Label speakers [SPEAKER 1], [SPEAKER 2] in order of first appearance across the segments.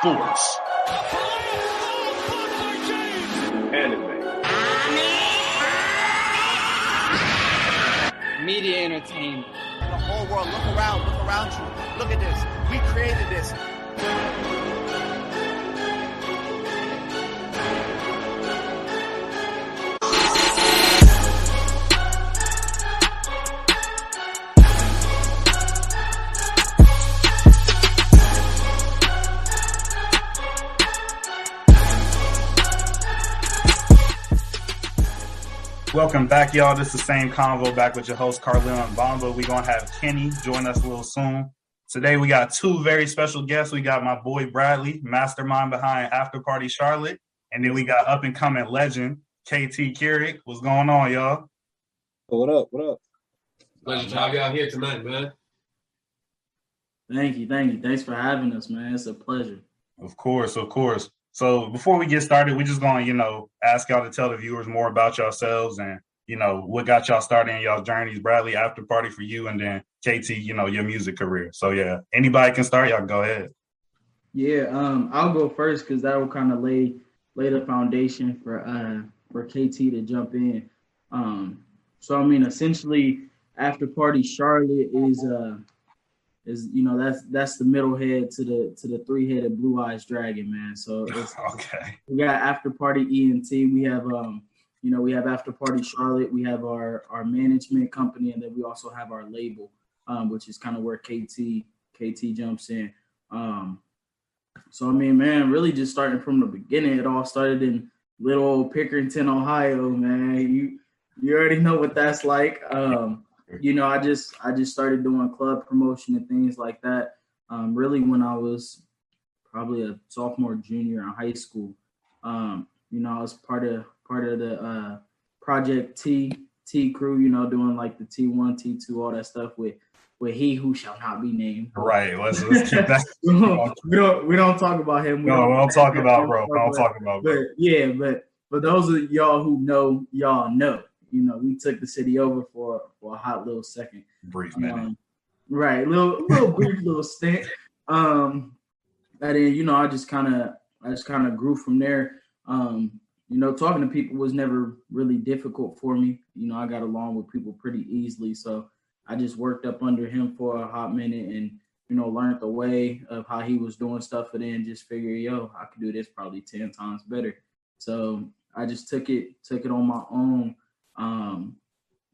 [SPEAKER 1] Sports. Anime.
[SPEAKER 2] Media entertainment.
[SPEAKER 3] The whole world, look around, look around you. Look at this. We created this.
[SPEAKER 4] Welcome back, y'all. This is the same convo back with your host, Carleon Bomba. We're going to have Kenny join us a little soon. Today, we got two very special guests. We got my boy Bradley, mastermind behind After Party Charlotte. And then we got up and coming legend, KT Kouric. What's going on, y'all?
[SPEAKER 5] What up? What up?
[SPEAKER 6] Pleasure to have y'all here tonight, man.
[SPEAKER 5] Thank you, thank you. Thanks for having us, man. It's a pleasure.
[SPEAKER 4] Of course, of course. So before we get started, we're just going to, you know, ask y'all to tell the viewers more about yourselves and, you know, what got y'all started in y'all journeys. Bradley, after party for you, and then KT, you know, your music career. So yeah, anybody can start. Y'all go ahead.
[SPEAKER 5] Yeah, um, I'll go first because that will kind of lay lay the foundation for uh for KT to jump in. Um, so I mean, essentially, after party Charlotte is uh is you know that's that's the middle head to the to the three headed blue eyes dragon man. So it's,
[SPEAKER 4] okay.
[SPEAKER 5] we got after party ENT. We have um you know we have after party Charlotte. We have our our management company, and then we also have our label, um, which is kind of where KT KT jumps in. Um, so I mean, man, really just starting from the beginning. It all started in little old Pickerington, Ohio, man. You you already know what that's like. Um, you know, I just I just started doing club promotion and things like that. Um, really, when I was probably a sophomore, junior in high school. Um, you know, I was part of part of the uh, Project T T crew. You know, doing like the T one, T two, all that stuff with with he who shall not be named.
[SPEAKER 4] Right. Let's, let's keep that.
[SPEAKER 5] we, don't, we don't talk about him. We
[SPEAKER 4] no, we don't talk about bro. We don't talk about bro.
[SPEAKER 5] But yeah, but but those of y'all who know, y'all know. You know, we took the city over for for a hot little second.
[SPEAKER 4] Brief minute.
[SPEAKER 5] Um, right, little little brief little stint. Um, and then you know, I just kind of I just kind of grew from there. Um, you know, talking to people was never really difficult for me. You know, I got along with people pretty easily, so I just worked up under him for a hot minute and you know learned the way of how he was doing stuff, and then just figured, yo, I could do this probably ten times better. So I just took it took it on my own. Um,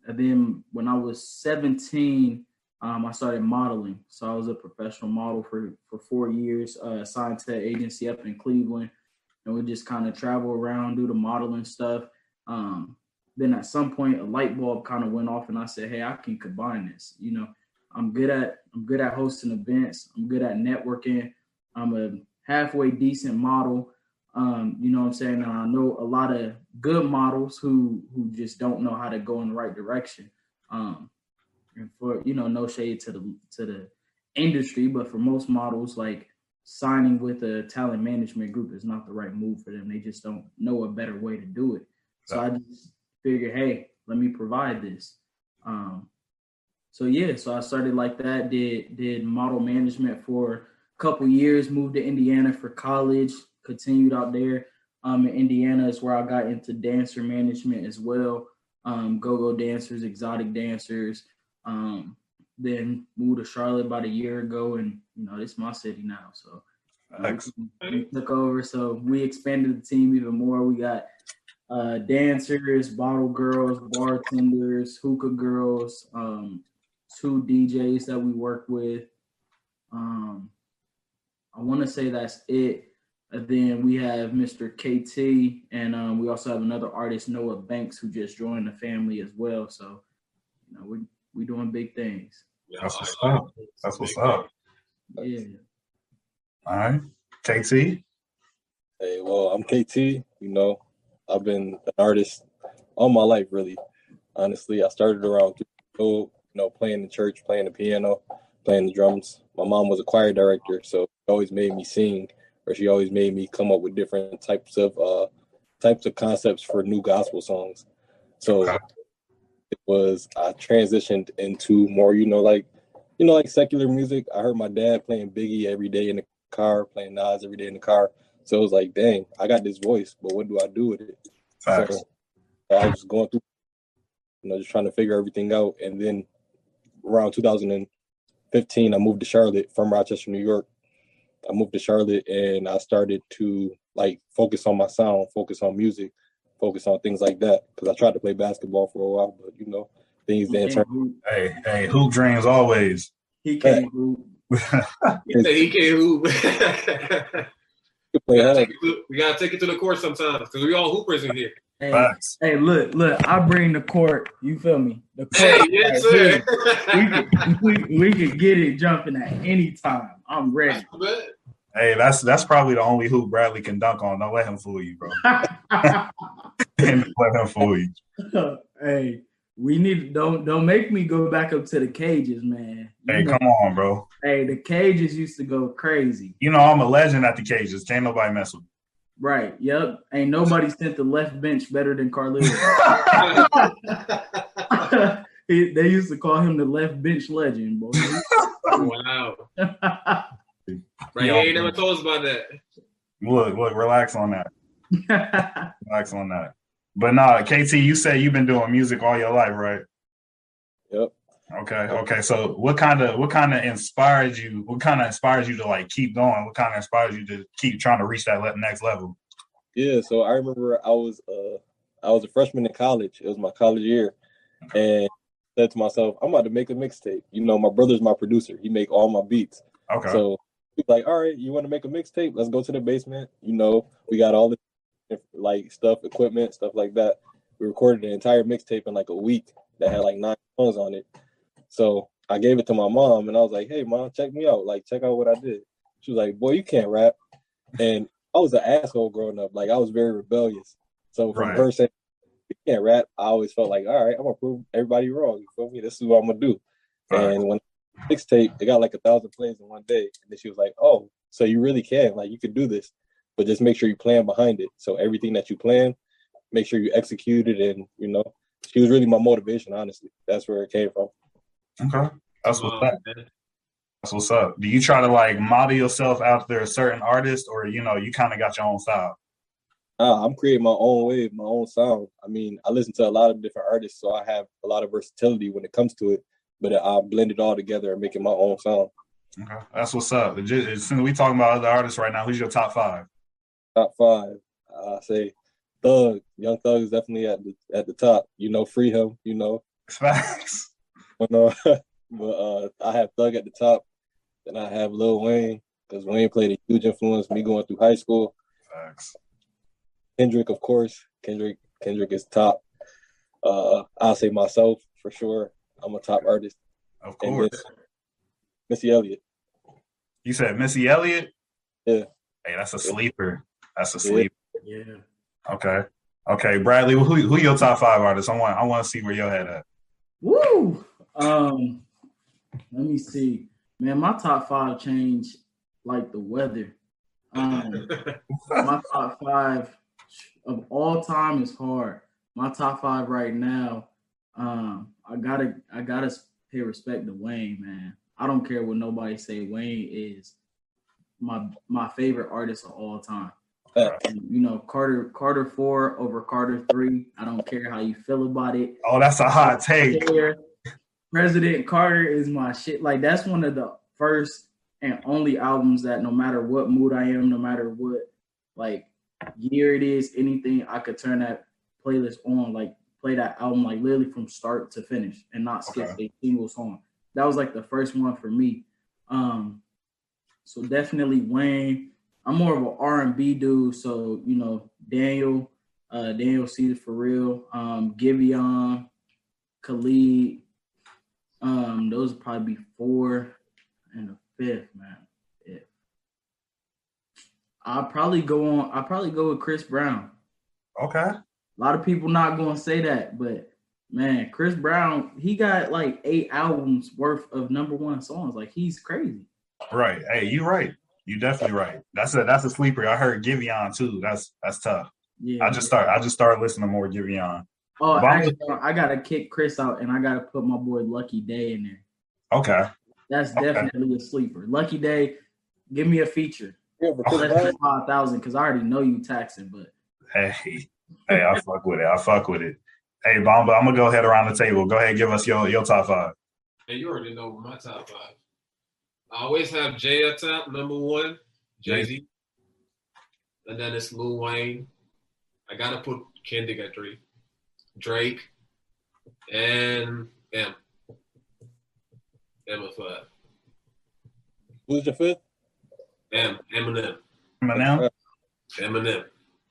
[SPEAKER 5] and then when I was 17, um, I started modeling. So I was a professional model for for four years, uh, signed to an agency up in Cleveland, and we just kind of travel around, do the modeling stuff. Um, then at some point, a light bulb kind of went off, and I said, "Hey, I can combine this. You know, I'm good at I'm good at hosting events. I'm good at networking. I'm a halfway decent model." Um, you know what I'm saying? And I know a lot of good models who who just don't know how to go in the right direction. Um, and for you know, no shade to the to the industry, but for most models, like signing with a talent management group is not the right move for them. They just don't know a better way to do it. So I just figured, hey, let me provide this. Um, so yeah, so I started like that. Did did model management for a couple years. Moved to Indiana for college continued out there um, in Indiana is where I got into dancer management as well. Um, go-go dancers, exotic dancers. Um, then moved to Charlotte about a year ago, and you know it's my city now. So
[SPEAKER 4] Facts.
[SPEAKER 5] we took over, so we expanded the team even more. We got uh, dancers, bottle girls, bartenders, hookah girls, um, two DJs that we work with. Um, I want to say that's it. And then we have Mr. KT, and um, we also have another artist, Noah Banks, who just joined the family as well. So, you know, we we doing big things.
[SPEAKER 4] That's what's up. That's what's up.
[SPEAKER 5] Yeah.
[SPEAKER 4] All right. KT.
[SPEAKER 2] Hey, well, I'm KT. You know, I've been an artist all my life, really. Honestly, I started around three years old, you know, playing the church, playing the piano, playing the drums. My mom was a choir director, so she always made me sing, or she always made me come up with different types of uh types of concepts for new gospel songs. So
[SPEAKER 4] Okay.
[SPEAKER 2] it was I transitioned into more, you know, like you know, like secular music. I heard my dad playing Biggie every day in the car, playing Nas every day in the car. So it was like, dang, I got this voice, but what do I do with it?
[SPEAKER 4] Facts.
[SPEAKER 2] So I was going through, you know, just trying to figure everything out. And then around 2015, I moved to Charlotte from Rochester, New York. I moved to Charlotte and I started to like focus on my sound, focus on music, focus on things like that. Because I tried to play basketball for a while, but you know, things
[SPEAKER 5] He
[SPEAKER 2] didn't turn.
[SPEAKER 4] Hey, hey, hoop dreams always.
[SPEAKER 5] He can't hoop.
[SPEAKER 6] He said he can't hoop. we, gotta take it to, we gotta take it to the court sometimes because we all hoopers in here.
[SPEAKER 5] Hey,
[SPEAKER 4] Facts.
[SPEAKER 5] hey, look, look, I bring the court. You feel me? The
[SPEAKER 6] Hey, yes,
[SPEAKER 5] right
[SPEAKER 6] sir.
[SPEAKER 5] here. we, we, we can get it jumping at any time. I'm ready.
[SPEAKER 4] Hey, that's that's probably the only hoop Bradley can dunk on. Don't let him fool you, bro. Don't let him fool you.
[SPEAKER 5] hey, we need don't don't make me go back up to the cages, man. You
[SPEAKER 4] Hey,
[SPEAKER 5] know,
[SPEAKER 4] come on, bro.
[SPEAKER 5] hey, the cages used to go crazy.
[SPEAKER 4] You know I'm a legend at the cages. Can't nobody mess with me.
[SPEAKER 5] Right. Yep. Ain't nobody sent the left bench better than Carlito. They used to call him the left bench legend, boy.
[SPEAKER 6] wow. Right, you ain't never told us about that.
[SPEAKER 4] Look, look, relax on that. Relax on that. But nah, KT, you said you've been doing music all your life, right?
[SPEAKER 2] Yep.
[SPEAKER 4] Okay, okay. So what kind of what kind of inspired you? What kind of inspires you to like keep going? What kind of inspires you to keep trying to reach that next level?
[SPEAKER 2] Yeah, so I remember I was uh I was a freshman in college. It was my college year, and said to myself, I'm about to make a mixtape. You know, my brother's my producer. He make all my beats.
[SPEAKER 4] Okay.
[SPEAKER 2] So he's like, all right, you want to make a mixtape? Let's go to the basement. You know, we got all the like stuff, equipment, stuff like that. We recorded the entire mixtape in like a week that had like nine songs on it. So I gave it to my mom and I was like, hey mom, check me out. Like check out what I did. She was like, boy, you can't rap. And I was an asshole growing up. Like I was very rebellious. So from
[SPEAKER 4] Right.
[SPEAKER 2] her saying you can't rap, I always felt like, all right, I'm gonna prove everybody wrong. You feel me? This is what I'm gonna do.
[SPEAKER 4] Right.
[SPEAKER 2] And when mixtape, it got like a thousand plays in one day. And then she was like, Oh, so you really can, like you could do this, but just make sure you plan behind it. So everything that you plan, make sure you execute it and you know, she was really my motivation, honestly. That's where it came from.
[SPEAKER 4] Okay. That's what's up. That's what's up. Do you try to like model yourself after a certain artist, or you know, you kind of got your own style?
[SPEAKER 2] Uh, I'm creating my own wave, my own sound. I mean, I listen to a lot of different artists, so I have a lot of versatility when it comes to it. But I blend it all together and make it my own sound.
[SPEAKER 4] Okay. That's what's up. Since we talking about other artists right now, who's your top five?
[SPEAKER 2] Top five, I say, Thug, Young Thug is definitely at the at the top. You know, free him. You know,
[SPEAKER 4] Facts.
[SPEAKER 2] but uh, but uh, I have Thug at the top. Then I have Lil Wayne because Wayne played a huge influence me going through high school.
[SPEAKER 4] Facts.
[SPEAKER 2] Kendrick, of course. Kendrick, Kendrick is top. Uh, I'll say myself for sure. I'm a top artist.
[SPEAKER 4] Of course.
[SPEAKER 2] then Missy Elliott.
[SPEAKER 4] You said Missy Elliott.
[SPEAKER 2] Yeah.
[SPEAKER 4] Hey, that's a sleeper. That's a sleeper.
[SPEAKER 5] yeah.
[SPEAKER 4] Okay. Okay, Bradley, who who your top five artists? I want I want to see where your head at.
[SPEAKER 5] Woo! Um, let me see. Man, my top five change like the weather. Um, my top five of all time is hard. My top five right now, um, I gotta I gotta pay respect to Wayne, man. I don't care what nobody say. Wayne is my my favorite artist of all time. You know, Carter Carter four over Carter three. I don't care how you feel about it.
[SPEAKER 4] Oh, that's a hot take.
[SPEAKER 5] President Carter is my shit. Like that's one of the first and only albums that no matter what mood I am, no matter what like year it is, anything, I could turn that playlist on, like play that album like literally from start to finish and not skip
[SPEAKER 4] Okay.
[SPEAKER 5] a single song. That was like the first one for me. Um, so definitely Wayne. I'm more of an R&B dude, so you know Daniel, uh, Daniel Caesar for real, um, Giveon, Khalid. Um, those would probably be four, and a fifth man. I'll probably go on. I'll probably go with Chris Brown.
[SPEAKER 4] Okay.
[SPEAKER 5] A lot of people not gonna say that, but man, Chris Brown, he got like eight albums worth of number one songs. Like he's crazy.
[SPEAKER 4] Right. Hey, you right. You definitely right. That's a that's a sleeper. I heard Giveon too. That's that's tough.
[SPEAKER 5] Yeah.
[SPEAKER 4] I just start I just started listening to more Giveon.
[SPEAKER 5] Oh, actually, I gotta kick Chris out, and I gotta put my boy Lucky Daye in there.
[SPEAKER 4] Okay.
[SPEAKER 5] That's
[SPEAKER 4] Okay.
[SPEAKER 5] definitely a sleeper. Lucky Daye, give me a feature.
[SPEAKER 2] Yeah, but Chris
[SPEAKER 5] Less
[SPEAKER 2] Brown,
[SPEAKER 5] than five thousand, because I already know you taxing. But
[SPEAKER 4] Hey, hey, I fuck with it. I fuck with it. Hey, Bomba, I'm gonna go ahead around the table. Go ahead, and give us your your top five.
[SPEAKER 6] And you already know my top five. I always have Jay at top, number one, Jay Z. And then it's Lil Wayne. I gotta put Kendrick at three. Drake. And M. M at five.
[SPEAKER 2] who's your fifth?
[SPEAKER 6] M. Eminem.
[SPEAKER 4] Eminem.
[SPEAKER 6] Eminem.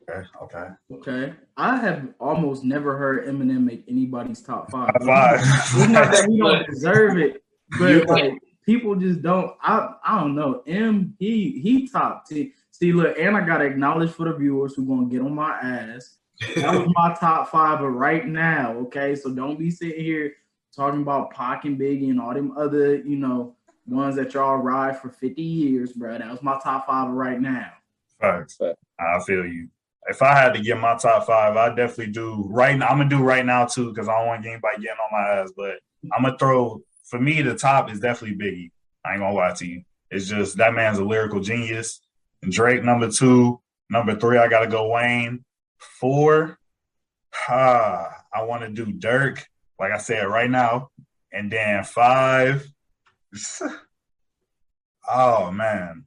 [SPEAKER 4] Okay. Okay.
[SPEAKER 5] okay, I have almost never heard Eminem make anybody's top five.
[SPEAKER 4] Top five.
[SPEAKER 5] It's not that he don't deserve it, but like people just don't. I I don't know. M he he top ten. See, look, and I gotta acknowledge for the viewers who gonna get on my ass. That was my top five, but right now, okay. So don't be sitting here talking about Pac and Biggie and all them other, you know, ones that y'all ride for fifty years, bro. That was my top five right now.
[SPEAKER 4] Facts. I feel you. If I had to get my top five, I'd definitely do right now. I'm gonna do right now too, because I don't want anybody getting on my ass. But I'm gonna throw for me the top is definitely Biggie. I ain't gonna lie to you. It's just that man's a lyrical genius. Drake number two, number three, I gotta go Wayne. Four, ah, I want to do Durk, like I said right now, and then five. Oh man,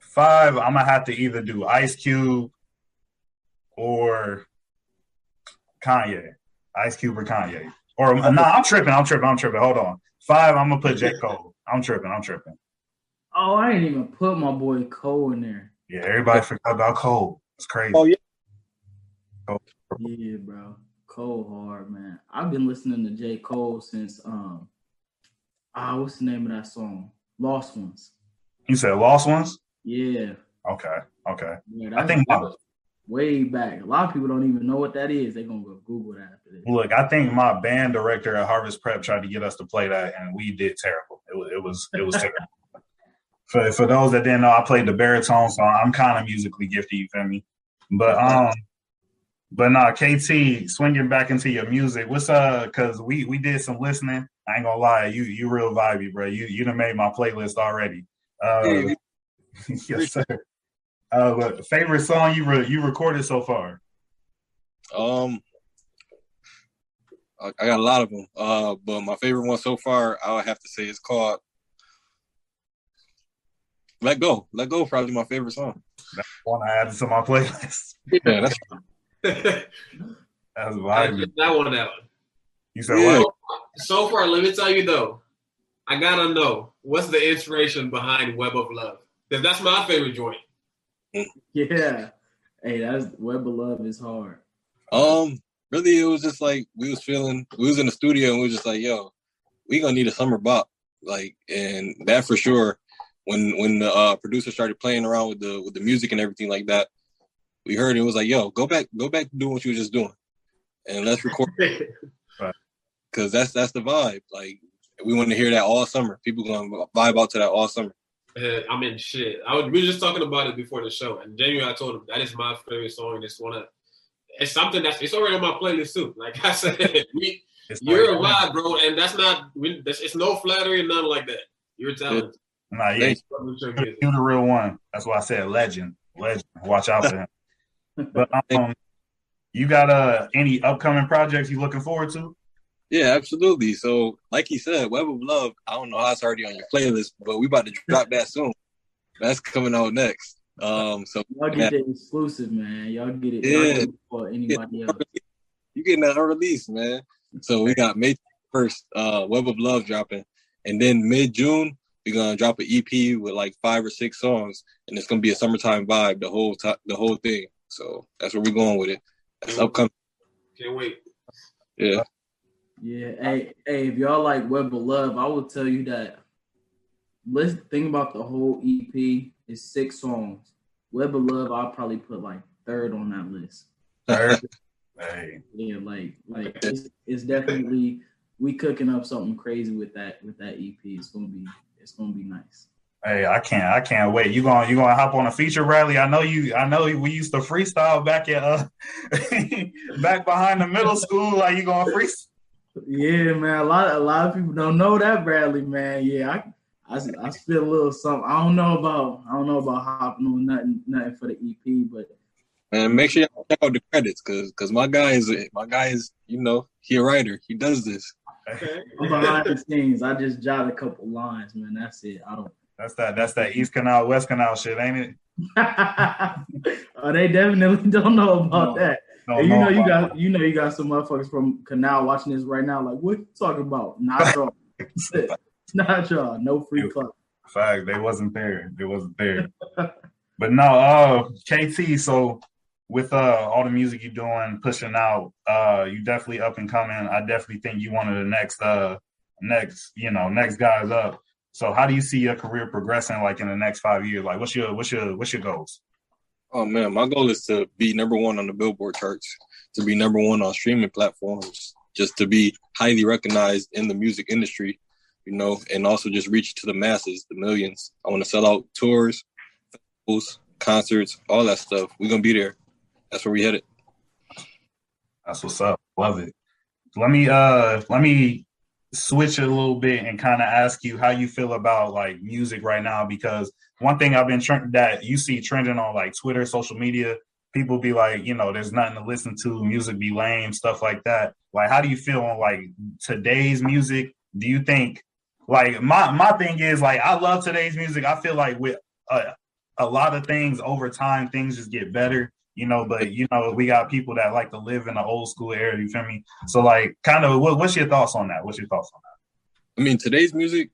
[SPEAKER 4] five, I'm gonna have to either do Ice Cube or Kanye. Ice Cube or Kanye. Or no, I'm tripping. I'm tripping. I'm tripping. Hold on. Five, I'm gonna put J. Cole. I'm tripping. I'm tripping.
[SPEAKER 5] Oh, I ain't even put my boy Cole in there.
[SPEAKER 4] Yeah, everybody forgot about Cole. It's crazy.
[SPEAKER 2] Oh yeah,
[SPEAKER 5] Yeah, bro. Cole hard, man. I've been listening to J. Cole since um ah, what's the name of that song? Lost Ones.
[SPEAKER 4] You said Lost Ones?
[SPEAKER 5] Yeah.
[SPEAKER 4] Okay. Okay.
[SPEAKER 5] yeah
[SPEAKER 4] I think my,
[SPEAKER 5] way back. A lot of people don't even know what that is. They're gonna go Google that after this.
[SPEAKER 4] look, I think my band director at Harvest Prep tried to get us to play that, and we did terrible. It was it was it was terrible. For for those that didn't know, I played the baritone, so I'm kind of musically gifted. You feel me? But um, but nah, KT, swinging back into your music. What's uh? Cause we we did some listening. I ain't gonna lie, you you real vibey, bro. You you done made my playlist already. Uh, yes, sir. Uh, but favorite song you re- you recorded so far?
[SPEAKER 2] Um, I, I got a lot of them. Uh, but my favorite one so far, I would have to say, is called "Let Go." "Let Go" probably my favorite song.
[SPEAKER 4] That's one I added to my playlist.
[SPEAKER 2] Yeah, that's
[SPEAKER 4] That's
[SPEAKER 6] I
[SPEAKER 4] vibey.
[SPEAKER 6] just that one out.
[SPEAKER 4] You said
[SPEAKER 2] Yeah.
[SPEAKER 4] what?
[SPEAKER 6] So far, let me tell you though, I gotta know what's the inspiration behind Web of Love because that's my favorite joint.
[SPEAKER 5] Yeah. Hey, that's Web of Love is hard.
[SPEAKER 2] Um, really, it was just like we was feeling. We was in the studio and we was just like, "Yo, we gonna need a summer bop." Like, and that for sure. When when the uh, producer started playing around with the with the music and everything like that, we heard it, it was like, "Yo, go back, go back to doing what you were just doing, and let's record." because that's that's the vibe. Like we want to hear that all summer. People gonna vibe out to that all summer.
[SPEAKER 6] I mean, shit. I was, we were just talking about it before the show, and genuinely, I told him that is my favorite song. It's one of it's something that's it's already on my playlist too. Like I said, we,
[SPEAKER 4] It's
[SPEAKER 6] you're a vibe, bro, and that's not we, that's, it's no flattery, nothing like that. You're talented.
[SPEAKER 4] Nah, yeah,
[SPEAKER 2] Thank
[SPEAKER 4] you the real one. That's why I said legend. Legend. Watch out for him. But um, you got uh any upcoming projects you looking forward to?
[SPEAKER 2] Yeah, absolutely. So, like he said, Web of Love. I don't know how it's already on your playlist, but we about to drop that soon. That's coming out next. Um, so
[SPEAKER 5] Y'all get the exclusive, man. Y'all get it.
[SPEAKER 2] Yeah.
[SPEAKER 5] Y'all get it before anybody else.
[SPEAKER 2] you getting that unreleased, man. So we got May first, uh, Web of Love dropping, and then mid June we're gonna drop an EP with like five or six songs, and it's gonna be a summertime vibe the whole time, the whole thing. So that's where we're going with it. That's upcoming.
[SPEAKER 6] Can't wait.
[SPEAKER 2] Yeah.
[SPEAKER 5] Yeah, hey, hey, if y'all like Web of Love, I will tell you that. Let's think about the whole EP. It's six songs. Web of Love, I'll probably put like third on that list.
[SPEAKER 4] Hey,
[SPEAKER 5] Yeah, like like it's, it's definitely we cooking up something crazy with that with that EP. It's gonna be it's gonna be nice.
[SPEAKER 4] Hey, I can't, I can't wait. You gonna, you gonna hop on a feature rally? I know you, I know we used to freestyle back at, uh, back behind the middle school. Like you gonna freestyle?
[SPEAKER 5] Yeah, man. A lot a lot of people don't know that Bradley, man. Yeah, I I, I spit a little something. I don't know about I don't know about hopping on nothing nothing for the EP, but
[SPEAKER 2] And make sure y'all check out the credits, cause cause my guy is my guy is you know he a writer. He does this.
[SPEAKER 5] I'm behind the scenes. I just jot a couple lines, man. That's it. I don't.
[SPEAKER 4] That's that, that's that East Canal, West Canal shit, ain't it?
[SPEAKER 5] oh, they definitely don't know about
[SPEAKER 4] No.
[SPEAKER 5] that. And you
[SPEAKER 4] no,
[SPEAKER 5] know you got you know you got some motherfuckers from Canal watching this right now. Like, what you talking about? Not y'all. Not y'all. No free club.
[SPEAKER 4] Fact, they wasn't there. They wasn't there. but no, uh, KT. So with uh all the music you're doing, pushing out, uh, you definitely up and coming. I definitely think you one of the next, uh, next, you know, next guys up. So how do you see your career progressing, like in the next five years? Like, what's your, what's your, what's your goals?
[SPEAKER 2] Oh man, my goal is to be number one on the Billboard charts, to be number one on streaming platforms, just to be highly recognized in the music industry, you know, and also just reach to the masses, the millions. I want to sell out tours, festivals, concerts, all that stuff. We're gonna be there. That's where we headed.
[SPEAKER 4] That's what's up. Love it. Let me uh let me switch it a little bit and kind of ask you how you feel about like music right now because one thing I've been trying that you see trending on like Twitter, social media, people be like, you know, there's nothing to listen to, music be lame, stuff like that. Like how do you feel on like today's music? Do you think like my my thing is like I love today's music. I feel like with uh, a lot of things over time things just get better you know but you know we got people that like to live in the old school era you feel me so like kind of what, what's your thoughts on that what's your thoughts on that
[SPEAKER 2] I mean, today's music,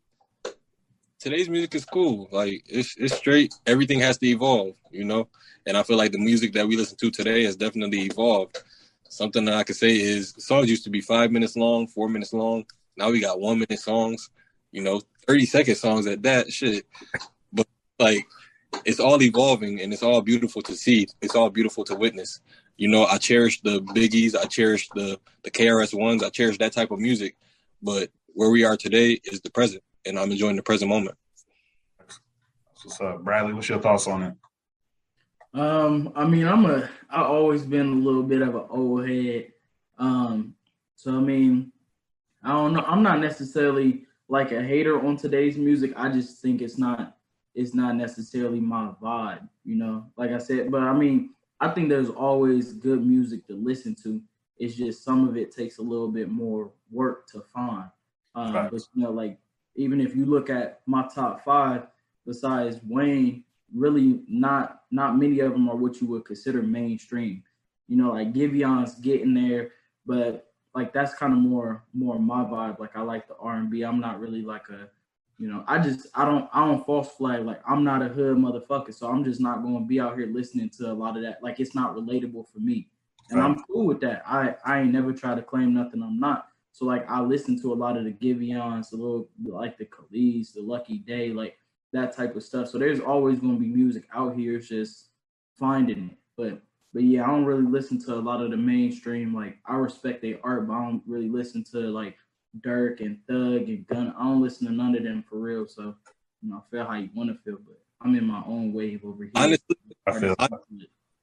[SPEAKER 2] today's music is cool. Like it's it's straight. Everything has to evolve, you know. And I feel like the music that we listen to today has definitely evolved. Something that I could say is songs used to be five minutes long, four minutes long. Now we got one minute songs, you know, thirty second songs at that. Shit, but like it's all evolving and it's all beautiful to see. It's all beautiful to witness. You know, I cherish the biggies. I cherish the the KRS ones. I cherish that type of music. But where we are today is the present, and I'm enjoying the present moment.
[SPEAKER 4] what's up bradley what's your thoughts on it
[SPEAKER 5] Um, I mean, I'm a I always been a little bit of an old head. Um, so I mean, I don't know. I'm not necessarily like a hater on today's music. I just think it's not it's not necessarily my vibe, you know. Like I said, but I mean, I think there's always good music to listen to. It's just some of it takes a little bit more work to find. Um,
[SPEAKER 4] Right.
[SPEAKER 5] but you know, like even if you look at my top five, besides Wayne, really not not many of them are what you would consider mainstream. You know, like Giveon's getting there, but like that's kind of more more my vibe. Like I like the R and B. I'm not really like a, you know, I just I don't I don't false flag. Like I'm not a hood motherfucker, so I'm just not going to be out here listening to a lot of that. Like it's not relatable for me, and I'm cool with that. I I ain't never try to claim nothing I'm not. So like I listen to a lot of the Giveons, a little like the Khalees, the Lucky Daye, like that type of stuff. So there's always going to be music out here. It's just finding it. But but yeah, I don't really listen to a lot of the mainstream. Like I respect their art, but I don't really listen to like Durk and Thug and Gun. I don't listen to none of them for real. So you know, I feel how you want to feel, but I'm in my own wave over here.
[SPEAKER 2] Honestly,
[SPEAKER 4] I feel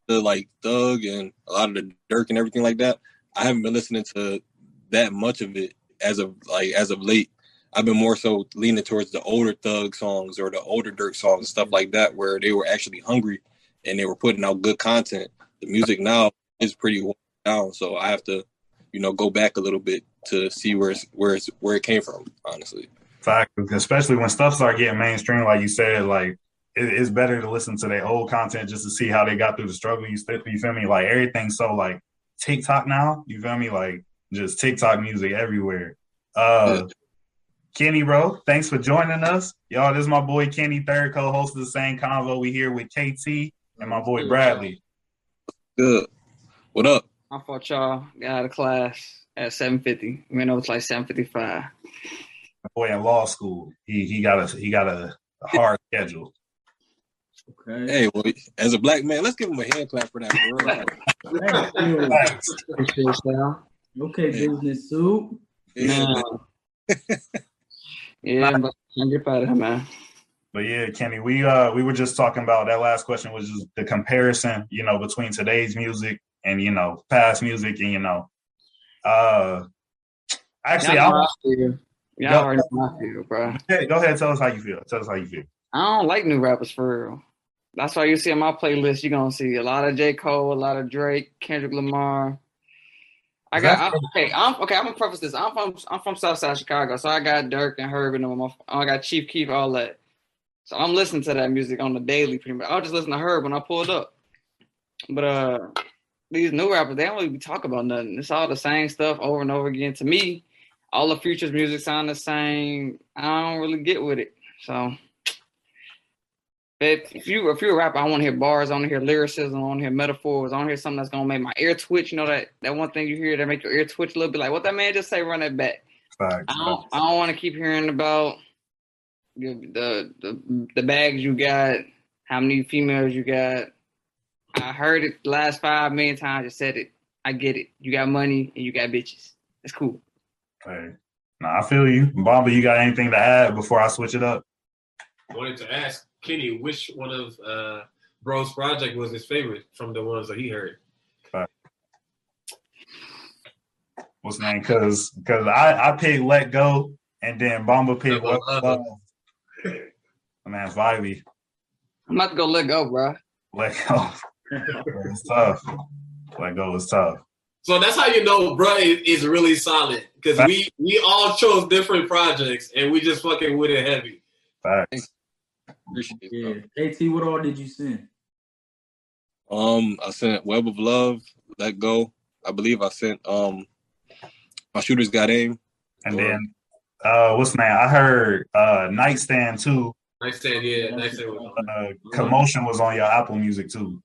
[SPEAKER 2] the like Thug and a lot of the Durk and everything like that, I haven't been listening to that much of it as of like as of late. I've been more so leaning towards the older Thug songs or the older Durk songs and stuff like that, where they were actually hungry and they were putting out good content. The music now is pretty down, so I have to you know, go back a little bit to see where it's, where it's, where it came from. Honestly,
[SPEAKER 4] fact, especially when stuff start getting mainstream, like you said, like it, it's better to listen to their old content just to see how they got through the struggle. You, you feel me? Like everything's so like TikTok now. You feel me? Like just TikTok music everywhere. Uh, yeah. Kenny, bro, thanks for joining us. Y'all, this is my boy Kenny, third co-host of the same convo. We here with KT and my boy Bradley.
[SPEAKER 2] Good. What up?
[SPEAKER 7] I thought y'all got out of class at 750. We know it's like 755.
[SPEAKER 4] Boy in law school. He he got a he got a, a hard schedule.
[SPEAKER 2] Okay. Hey, well, as a black man, let's give him a hand clap for that.
[SPEAKER 5] okay, business suit.
[SPEAKER 7] Yeah, yeah but can't get out of here, man.
[SPEAKER 4] But yeah, Kenny, we uh we were just talking about that last question was just the comparison, you know, between today's music and you know past music and you know uh actually
[SPEAKER 7] yeah, I feel. Y'all already know I feel, bro.
[SPEAKER 4] Go ahead, tell us how you feel. Tell us how you feel.
[SPEAKER 7] I don't like new rappers for real. That's why you see on my playlist, you're gonna see a lot of J. Cole, a lot of Drake, Kendrick Lamar. I got I'm, okay. I'm okay. I'm gonna preface this. I'm from I'm from Southside Chicago, so I got Durk and Herb and them. I got Chief Keef, all that. So I'm listening to that music on the daily, pretty much. I'll just listen to Herb when I pulled up. But uh, these new rappers, they don't really talk about nothing. It's all the same stuff over and over again. To me, all the futures music sound the same. I don't really get with it. So if, you if you're a rapper, I want to hear bars, I want to hear lyricism, I want to hear metaphors, I want to hear something that's gonna make my ear twitch. You know that that one thing you hear that make your ear twitch a little bit, like what that man just say, run that back. I don't, I don't want to keep hearing about the, the the bags you got, how many females you got. I heard it the last five million times. I said it. I get it. You got money and you got bitches. It's cool.
[SPEAKER 4] Hey, nah, I feel you, Bomba. You got anything to add before I switch it up?
[SPEAKER 6] I wanted to ask Kenny, which one of uh, Bro's project was his favorite from the ones that he heard?
[SPEAKER 4] What's name? Because because I I picked Let Go and then Bomba picked What Love. Man, Vibey.
[SPEAKER 7] I'm about to go let go, bro.
[SPEAKER 4] Let go. It's tough. Let go is tough.
[SPEAKER 6] So that's how you know, bro, is, is really solid because we we all chose different projects and we just fucking with it heavy.
[SPEAKER 4] Facts.
[SPEAKER 5] Appreciate yeah. KT, what all did you send?
[SPEAKER 2] Um, I sent Web of Love, Let Go. I believe I sent um my shooters got aim.
[SPEAKER 4] And or, then uh what's the name? I heard uh Nightstand too.
[SPEAKER 6] Nightstand, yeah, Nightstand was.
[SPEAKER 4] Uh, Commotion was on your Apple Music too.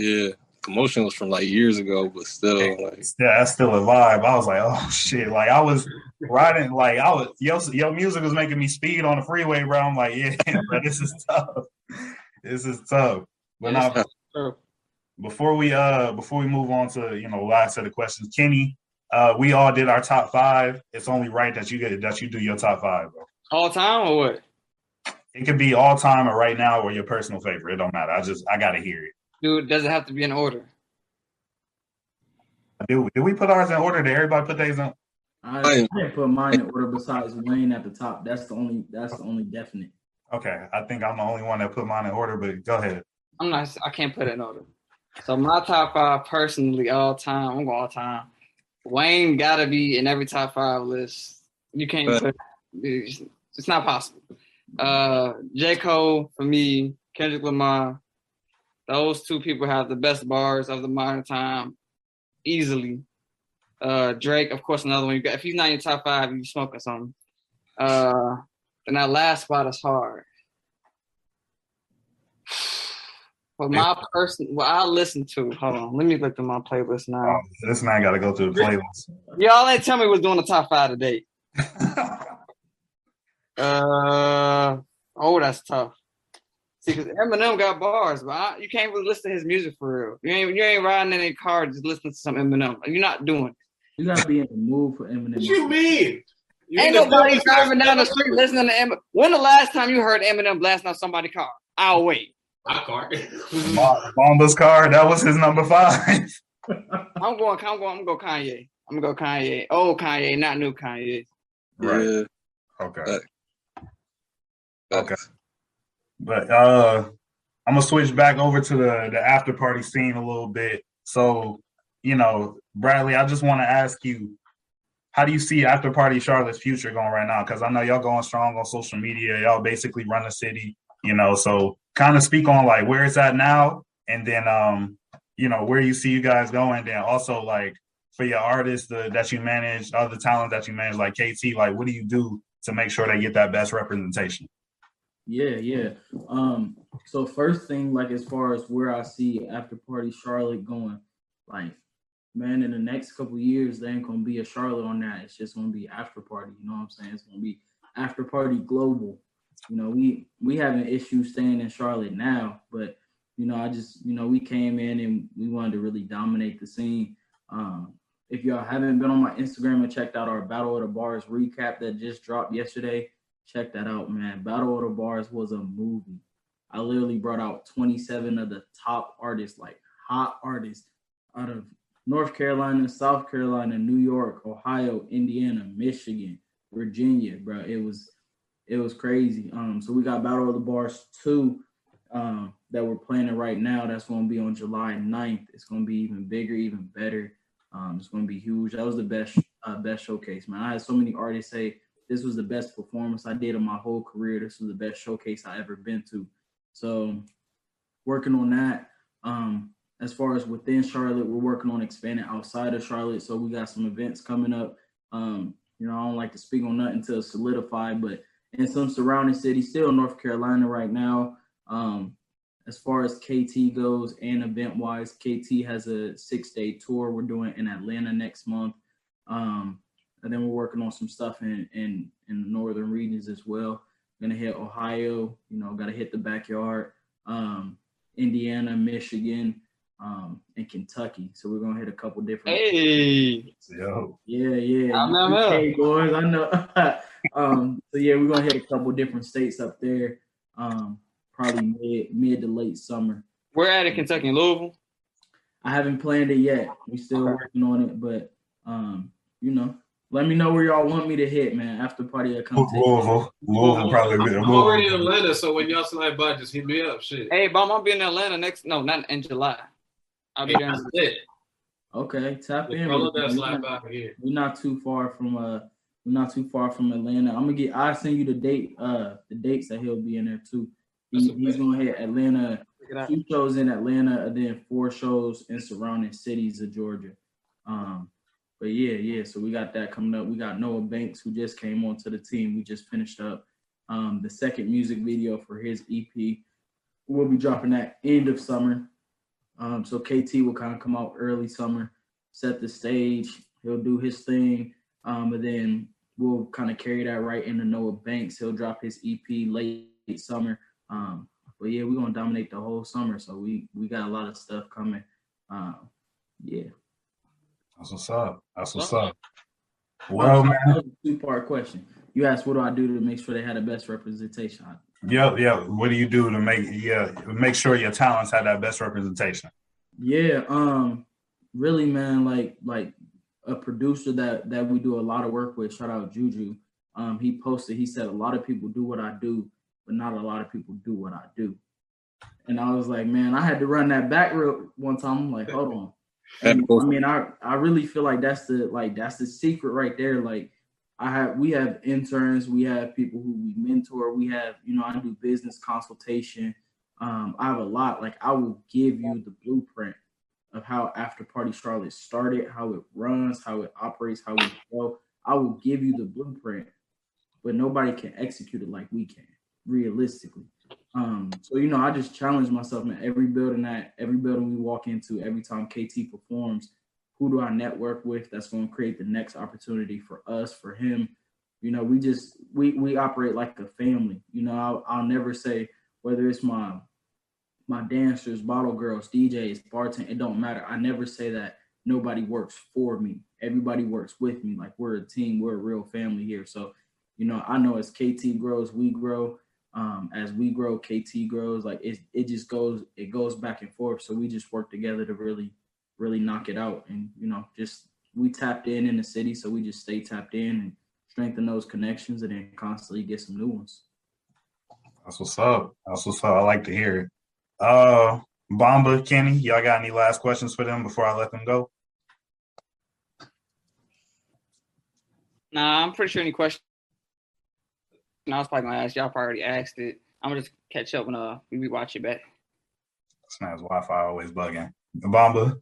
[SPEAKER 2] Yeah. Commotion was from like years ago, but still like
[SPEAKER 4] yeah, that's still a vibe. I was like, oh shit. Like I was riding like I was your your music was making me speed on the freeway, bro. I'm like, yeah, bro, this is tough. This is tough. But now before we uh before we move on to you know last set of questions, Kenny, uh we all did our top five. It's only right that you get that you do your top five, bro.
[SPEAKER 7] All time or what?
[SPEAKER 4] It could be all time or right now or your personal favorite. It don't matter. I just I gotta hear it.
[SPEAKER 7] Dude, does it have to be in order?
[SPEAKER 4] Did, did we put ours in order? Did everybody put theirs in?
[SPEAKER 5] I, I didn't put mine in order besides Wayne at the top. That's the only that's the only definite.
[SPEAKER 4] Okay. I think I'm the only one that put mine in order, but go ahead.
[SPEAKER 7] I'm not I can't put it in order. So my top five personally all time, I'm going all time. Wayne gotta be in every top five list. You can't but, put it's, it's not possible. Uh J. Cole for me, Kendrick Lamar, those two people have the best bars of the modern time, easily. Uh, Drake, of course, another one. You got if he's not in your top five, you smoking something. Uh, and that last spot is hard. But my person, what I listen to, hold on, let me look at my playlist now. Oh,
[SPEAKER 4] this man got to go through the playlist.
[SPEAKER 7] Y'all ain't tell me what's doing the top five today. uh, oh, that's tough. See, because Eminem got bars, but I, you can't really listen to his music for real. You ain't you ain't riding in a car just listening to some Eminem. You're not doing. It.
[SPEAKER 5] You gotta be in the mood for Eminem.
[SPEAKER 6] What you mean? You
[SPEAKER 7] ain't nobody driving down the street listening to Eminem. When the last time you heard Eminem blasting out somebody's car? I'll wait.
[SPEAKER 6] My car.
[SPEAKER 4] Bomba's car. That was his number five.
[SPEAKER 7] I'm going. I'm going. I'm going. to go Kanye. I'm gonna go Kanye. Old Kanye, not new Kanye.
[SPEAKER 4] Right. Yeah. Okay. Okay. But uh I'm gonna switch back over to the the after party scene a little bit. So, you know, Bradley, I just want to ask you, how do you see After Party Charlotte's future going right now? Because I know y'all going strong on social media. Y'all basically run the city, you know. So kind of speak on like where it's at now, and then um, you know, where you see you guys going. Then also like for your artists the, that you manage, other talent that you manage, like KT, like what do you do to make sure they get that best representation?
[SPEAKER 5] Yeah, yeah. Um, so first thing, like as far as where I see after party Charlotte going, like man, in the next couple years, there ain't gonna be a Charlotte on that. It's just gonna be after party. You know what I'm saying? It's gonna be after party global. You know, we we having issues staying in Charlotte now, but you know, I just you know we came in and we wanted to really dominate the scene. Um, if y'all haven't been on my Instagram and checked out our Battle of the Bars recap that just dropped yesterday, check that out, man. Battle of the Bars was a movie. I literally brought out 27 of the top artists, like hot artists out of North Carolina, South Carolina, New York, Ohio, Indiana, Michigan, Virginia, bro. It was it was crazy. Um, so we got Battle of the Bars 2 um, that we're planning right now. That's going to be on July 9th. It's going to be even bigger, even better. Um, it's going to be huge. That was the best uh, best showcase, man. I had so many artists say this was the best performance I did in my whole career. This was the best showcase I ever been to. So working on that. Um, as far as within Charlotte, we're working on expanding outside of Charlotte. So we got some events coming up. Um, you know, I don't like to speak on that until solidified, but in some surrounding cities, still North Carolina right now. Um, as far as KT goes and event wise, KT has a six day tour we're doing in Atlanta next month. Um, and then we're working on some stuff in, in, in the northern regions as well. Gonna hit Ohio, you know, gotta hit the backyard, um, Indiana, Michigan, um, and Kentucky. So we're gonna hit a couple different.
[SPEAKER 7] Hey,
[SPEAKER 4] yo,
[SPEAKER 5] yeah, yeah,
[SPEAKER 7] I'm not
[SPEAKER 5] hey boys, I know. um, so yeah, we're gonna hit a couple different states up there. Um, probably mid mid to late summer.
[SPEAKER 7] We're at in Kentucky, Louisville?
[SPEAKER 5] I haven't planned it yet. We're still
[SPEAKER 7] Okay.
[SPEAKER 5] working on it, but um, you know, let me know where y'all want me to hit, man. After party, I come. take-
[SPEAKER 4] Louisville, Louisville probably be
[SPEAKER 6] I'm already in Atlanta, so when y'all slide by, just hit me up. Shit.
[SPEAKER 7] Hey, Bum, I'll be in Atlanta next. No, not in July. I'll be
[SPEAKER 6] Hey,
[SPEAKER 7] there.
[SPEAKER 6] that's.
[SPEAKER 5] Okay, tap in.
[SPEAKER 6] Follow
[SPEAKER 5] with me.
[SPEAKER 6] that
[SPEAKER 5] We're not-
[SPEAKER 6] by here.
[SPEAKER 5] We're not too far from uh, we're not too far from Atlanta. I'm gonna get. I'll send you the date, uh, the dates that he'll be in there too. He, he's
[SPEAKER 6] bet.
[SPEAKER 5] gonna hit Atlanta
[SPEAKER 7] Check
[SPEAKER 5] two shows in Atlanta and then four shows in surrounding cities of Georgia. Um, but yeah, yeah. So we got that coming up. We got Noah Banks who just came onto the team. We just finished up um, the second music video for his EP. We'll be dropping that end of summer. Um, so KT will kind of come out early summer, set the stage. He'll do his thing, um, and then we'll kind of carry that right into Noah Banks. He'll drop his EP late summer. Um, but yeah, we're gonna dominate the whole summer. So we we got a lot of stuff coming. Um, yeah.
[SPEAKER 4] That's what's up. That's what's up. Well, man.
[SPEAKER 5] Two part question. You asked what do I do to make sure they had the best representation?
[SPEAKER 4] Yep, yep. What do you do to make yeah make sure your talents have that best representation?
[SPEAKER 5] Yeah, um, really, man, like like a producer that that we do a lot of work with. Shout out Juju. Um, he posted. He said a lot of people do what I do, but not a lot of people do what I do. And I was like, man, I had to run that back real one time. I'm like, hold on. And, I mean, I I really feel like that's the like that's the secret right there. Like I have we have interns, we have people who we mentor, we have you know I do business consultation. Um, I have a lot. Like I will give you the blueprint of how After Party Charlotte started, how it runs, how it operates, how we go. I will give you the blueprint, but nobody can execute it like we can, realistically. Um, so you know, I just challenge myself in every building that every building we walk into, every time KT performs, who do I network with that's going to create the next opportunity for us, for him. You know, we just we we operate like a family. You know, I'll, I'll never say whether it's my my dancers, bottle girls, DJs, bartend, it don't matter. I never say that nobody works for me. Everybody works with me. Like we're a team, we're a real family here. So, you know, I know as KT grows, we grow um, as we grow, KT grows. Like it, it just goes, it goes back and forth. So we just work together to really, really knock it out. And you know, just we tapped in in the city, so we just stay tapped in and strengthen those connections, and then constantly get some new ones.
[SPEAKER 4] That's what's up. That's what's up. I like to hear it. Uh, Bomba, Kenny, y'all got any last questions for them before I let them go?
[SPEAKER 7] Nah, I'm pretty sure any questions question I was probably gonna ask y'all probably already asked it. I'm gonna just catch up when uh we rewatch it back.
[SPEAKER 4] This man's Wi-Fi always bugging. Bomba.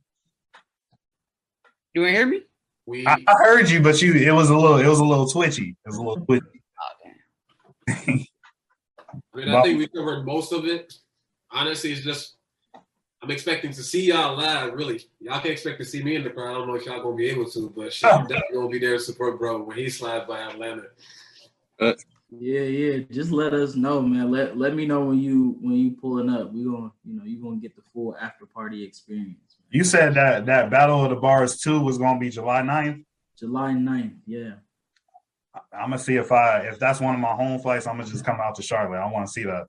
[SPEAKER 7] You ain't hear me?
[SPEAKER 6] We
[SPEAKER 4] I, I heard you, but you it was a little it was a little twitchy. It was a little twitchy.
[SPEAKER 7] Oh damn.
[SPEAKER 6] I mean, I think we covered most of it. Honestly, it's just I'm expecting to see y'all live. Really, y'all can expect to see me in the crowd. I don't know if y'all gonna be able to, but shit, I'm definitely gonna be there to support bro when he slides by Atlanta.
[SPEAKER 5] Yeah, yeah. Just let us know, man. Let let me know when you when you pulling up. We gonna you know you gonna get the full after party experience.
[SPEAKER 4] You said that that Battle of the Bars 2 was gonna be July 9th.
[SPEAKER 5] July 9th, yeah.
[SPEAKER 4] I'm gonna see if I if that's one of my home flights, I'm gonna just come out to Charlotte. I want to see that.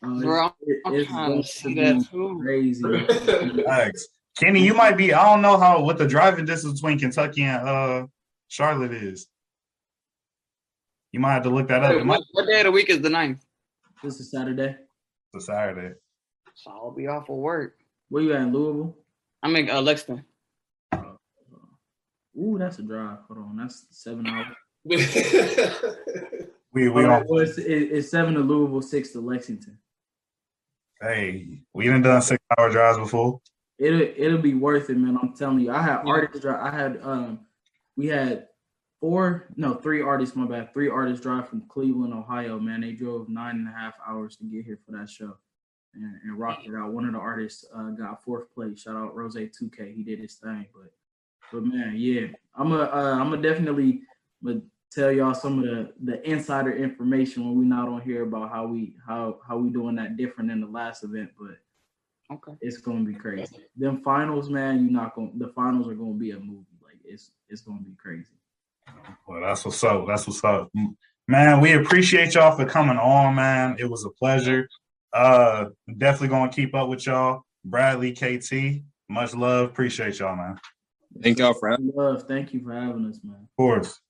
[SPEAKER 5] Uh,
[SPEAKER 7] Bro,
[SPEAKER 5] it- it's going
[SPEAKER 7] to that too.
[SPEAKER 5] Crazy.
[SPEAKER 4] Thanks. Kenny, you might be. I don't know how what the driving distance between Kentucky and uh Charlotte is. You might have to look that up. It might
[SPEAKER 7] What, what day of the week is the ninth?
[SPEAKER 5] this is Saturday.
[SPEAKER 4] be Saturday.
[SPEAKER 7] So I'll be off of work.
[SPEAKER 5] Where you at in Louisville?
[SPEAKER 7] I'm in uh, Lexington.
[SPEAKER 5] Ooh, that's a drive. Hold on, that's seven hours.
[SPEAKER 4] We we
[SPEAKER 5] Oh,
[SPEAKER 4] on.
[SPEAKER 5] well, it's, it- it's seven to Louisville, six to Lexington.
[SPEAKER 4] Hey, we done done six hour drives before.
[SPEAKER 5] It'll it'll be worth it, man. I'm telling you. I had artists drive. I had um, we had four, no, three artists. My bad. Three artists drive from Cleveland, Ohio. Man, they drove nine and a half hours to get here for that show, and, and rocked it out. One of the artists uh, got fourth place. Shout out Rose 2K. He did his thing, but but man, yeah, I'm a uh, I'm a definitely but tell y'all some of the the insider information when we're not on here about how we how how we doing that different than the last event, but
[SPEAKER 7] Okay.
[SPEAKER 5] it's gonna be crazy. Them finals, man, you're not gonna the finals are gonna be a movie. Like it's it's gonna be crazy.
[SPEAKER 4] Well, that's what's up. That's what's up. Man, we appreciate y'all for coming on, man. It was a pleasure. Uh definitely gonna keep up with y'all. Bradley, KT, much love. Appreciate y'all, man.
[SPEAKER 2] Thank y'all for having
[SPEAKER 5] Love, thank you for having us, man.
[SPEAKER 4] Of course.